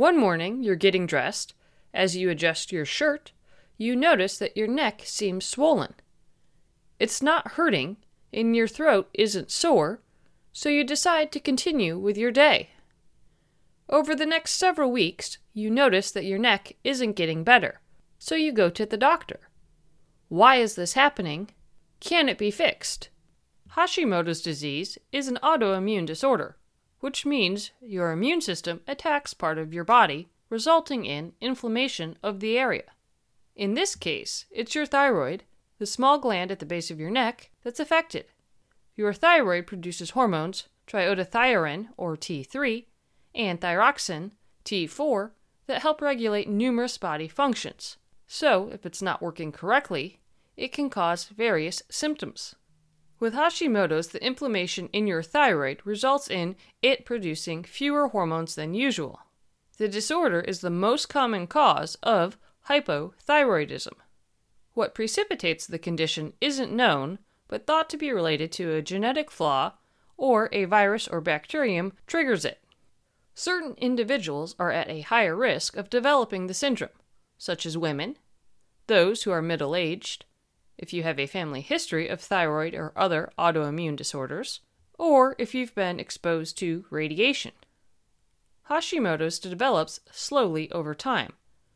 One morning, you're getting dressed. As you adjust your shirt, you notice that your neck seems swollen. It's not hurting, and your throat isn't sore, so you decide to continue with your day. Over the next several weeks, you notice that your neck isn't getting better, so you go to the doctor. Why is this happening? Can it be fixed? Hashimoto's disease is an autoimmune disorder, which means your immune system attacks part of your body, resulting in inflammation of the area. In this case, it's your thyroid, the small gland at the base of your neck, that's affected. Your thyroid produces hormones, triiodothyronine, or T3, and thyroxine, T4, that help regulate numerous body functions. So, if it's not working correctly, it can cause various symptoms. With Hashimoto's, the inflammation in your thyroid results in it producing fewer hormones than usual. The disorder is the most common cause of hypothyroidism. What precipitates the condition isn't known, but thought to be related to a genetic flaw or a virus or bacterium triggers it. Certain individuals are at a higher risk of developing the syndrome, such as women, those who are middle aged, if you have a family history of thyroid or other autoimmune disorders, or if you've been exposed to radiation. Hashimoto's develops slowly over time,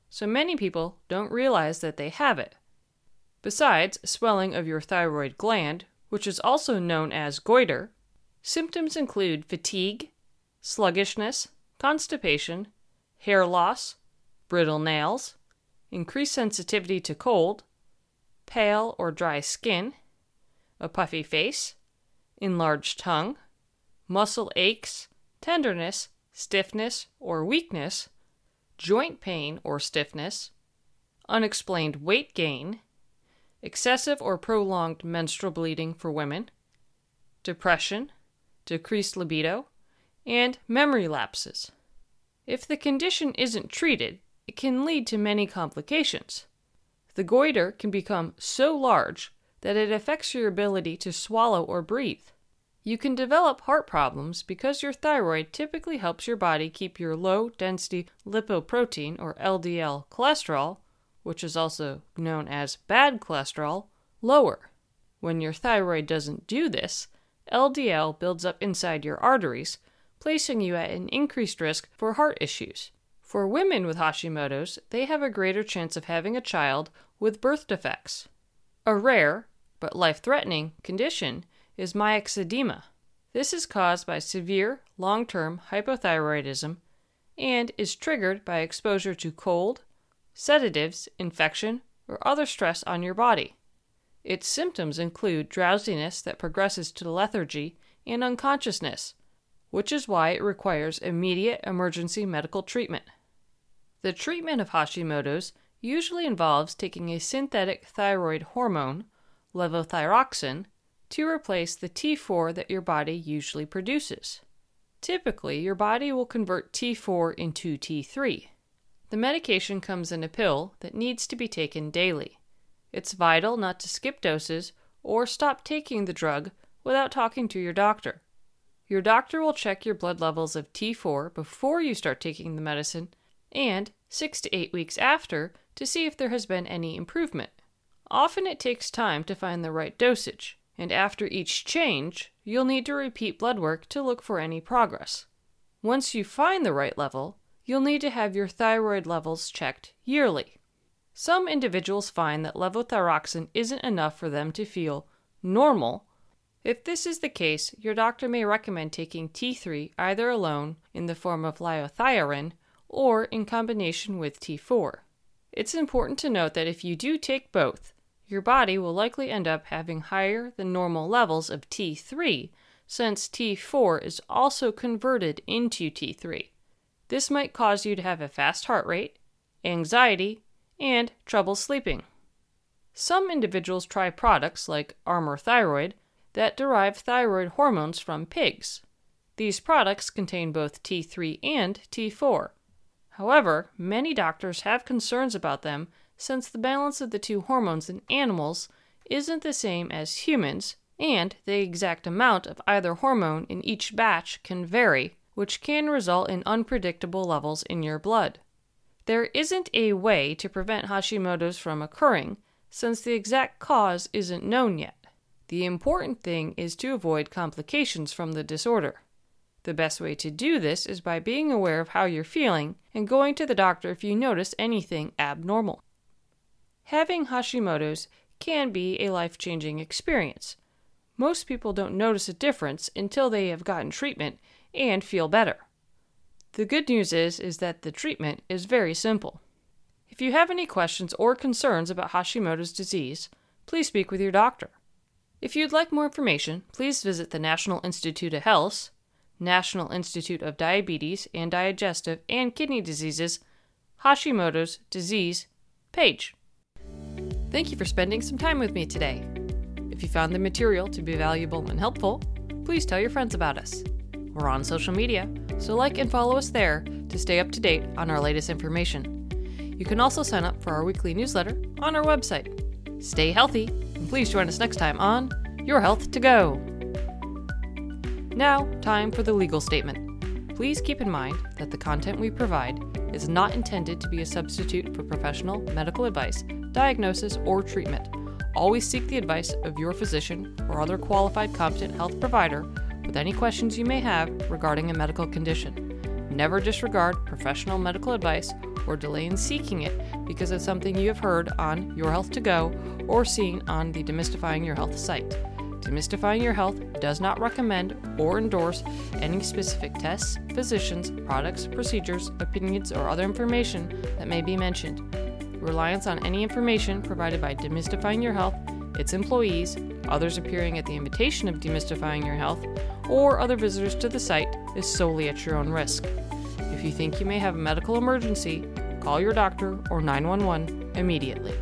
so many people don't realize that they have it. Besides swelling of your thyroid gland, which is also known as goiter, symptoms include fatigue, sluggishness, constipation, hair loss, brittle nails, increased sensitivity to cold, pale or dry skin, a puffy face, enlarged tongue, muscle aches, tenderness, stiffness or weakness, joint pain or stiffness, unexplained weight gain, excessive or prolonged menstrual bleeding for women, depression, decreased libido, and memory lapses. If the condition isn't treated, it can lead to many complications. The goiter can become so large that it affects your ability to swallow or breathe. You can develop heart problems because your thyroid typically helps your body keep your low density lipoprotein or LDL cholesterol, which is also known as bad cholesterol, lower. When your thyroid doesn't do this, LDL builds up inside your arteries, placing you at an increased risk for heart issues. For women with Hashimoto's, they have a greater chance of having a child with birth defects. A rare, but life threatening, condition is myxedema. This is caused by severe, long term hypothyroidism and is triggered by exposure to cold, sedatives, infection, or other stress on your body. Its symptoms include drowsiness that progresses to lethargy and unconsciousness, which is why it requires immediate emergency medical treatment. The treatment of Hashimoto's usually involves taking a synthetic thyroid hormone, levothyroxine, to replace the T4 that your body usually produces. Typically, your body will convert T4 into T3. The medication comes in a pill that needs to be taken daily. It's vital not to skip doses or stop taking the drug without talking to your doctor. Your doctor will check your blood levels of T4 before you start taking the medicine and six to eight weeks after to see if there has been any improvement. Often it takes time to find the right dosage, and after each change, you'll need to repeat blood work to look for any progress. Once you find the right level, you'll need to have your thyroid levels checked yearly. Some individuals find that levothyroxine isn't enough for them to feel normal. If this is the case, your doctor may recommend taking T3 either alone in the form of liothyronine or in combination with T4. It's important to note that if you do take both, your body will likely end up having higher than normal levels of T3 since T4 is also converted into T3. This might cause you to have a fast heart rate, anxiety, and trouble sleeping. Some individuals try products like Armour Thyroid that derive thyroid hormones from pigs. These products contain both T3 and T4. However, many doctors have concerns about them since the balance of the two hormones in animals isn't the same as humans, and the exact amount of either hormone in each batch can vary, which can result in unpredictable levels in your blood. There isn't a way to prevent Hashimoto's from occurring, since the exact cause isn't known yet. The important thing is to avoid complications from the disorder. The best way to do this is by being aware of how you're feeling and going to the doctor if you notice anything abnormal. Having Hashimoto's can be a life changing experience. Most people don't notice a difference until they have gotten treatment and feel better. The good news is is that the treatment is very simple. If you have any questions or concerns about Hashimoto's disease, please speak with your doctor. If you'd like more information, please visit the National Institute of Health, National Institute of Diabetes and Digestive and Kidney Diseases, Hashimoto's disease page. Thank you for spending some time with me today. If you found the material to be valuable and helpful, please tell your friends about us. We're on social media, so like and follow us there to stay up to date on our latest information. You can also sign up for our weekly newsletter on our website. Stay healthy, and please join us next time on Your Health to Go. Now, time for the legal statement. Please keep in mind that the content we provide is not intended to be a substitute for professional medical advice diagnosis, or treatment. Always seek the advice of your physician or other qualified competent health provider with any questions you may have regarding a medical condition. Never disregard professional medical advice or delay in seeking it because of something you have heard on Your Health to Go or seen on the Demystifying Your Health site. Demystifying Your Health does not recommend or endorse any specific tests, physicians, products, procedures, opinions, or other information that may be mentioned reliance on any information provided by Demystifying Your Health, its employees, others appearing at the invitation of Demystifying Your Health, or other visitors to the site is solely at your own risk. If you think you may have a medical emergency, call your doctor or 911 immediately.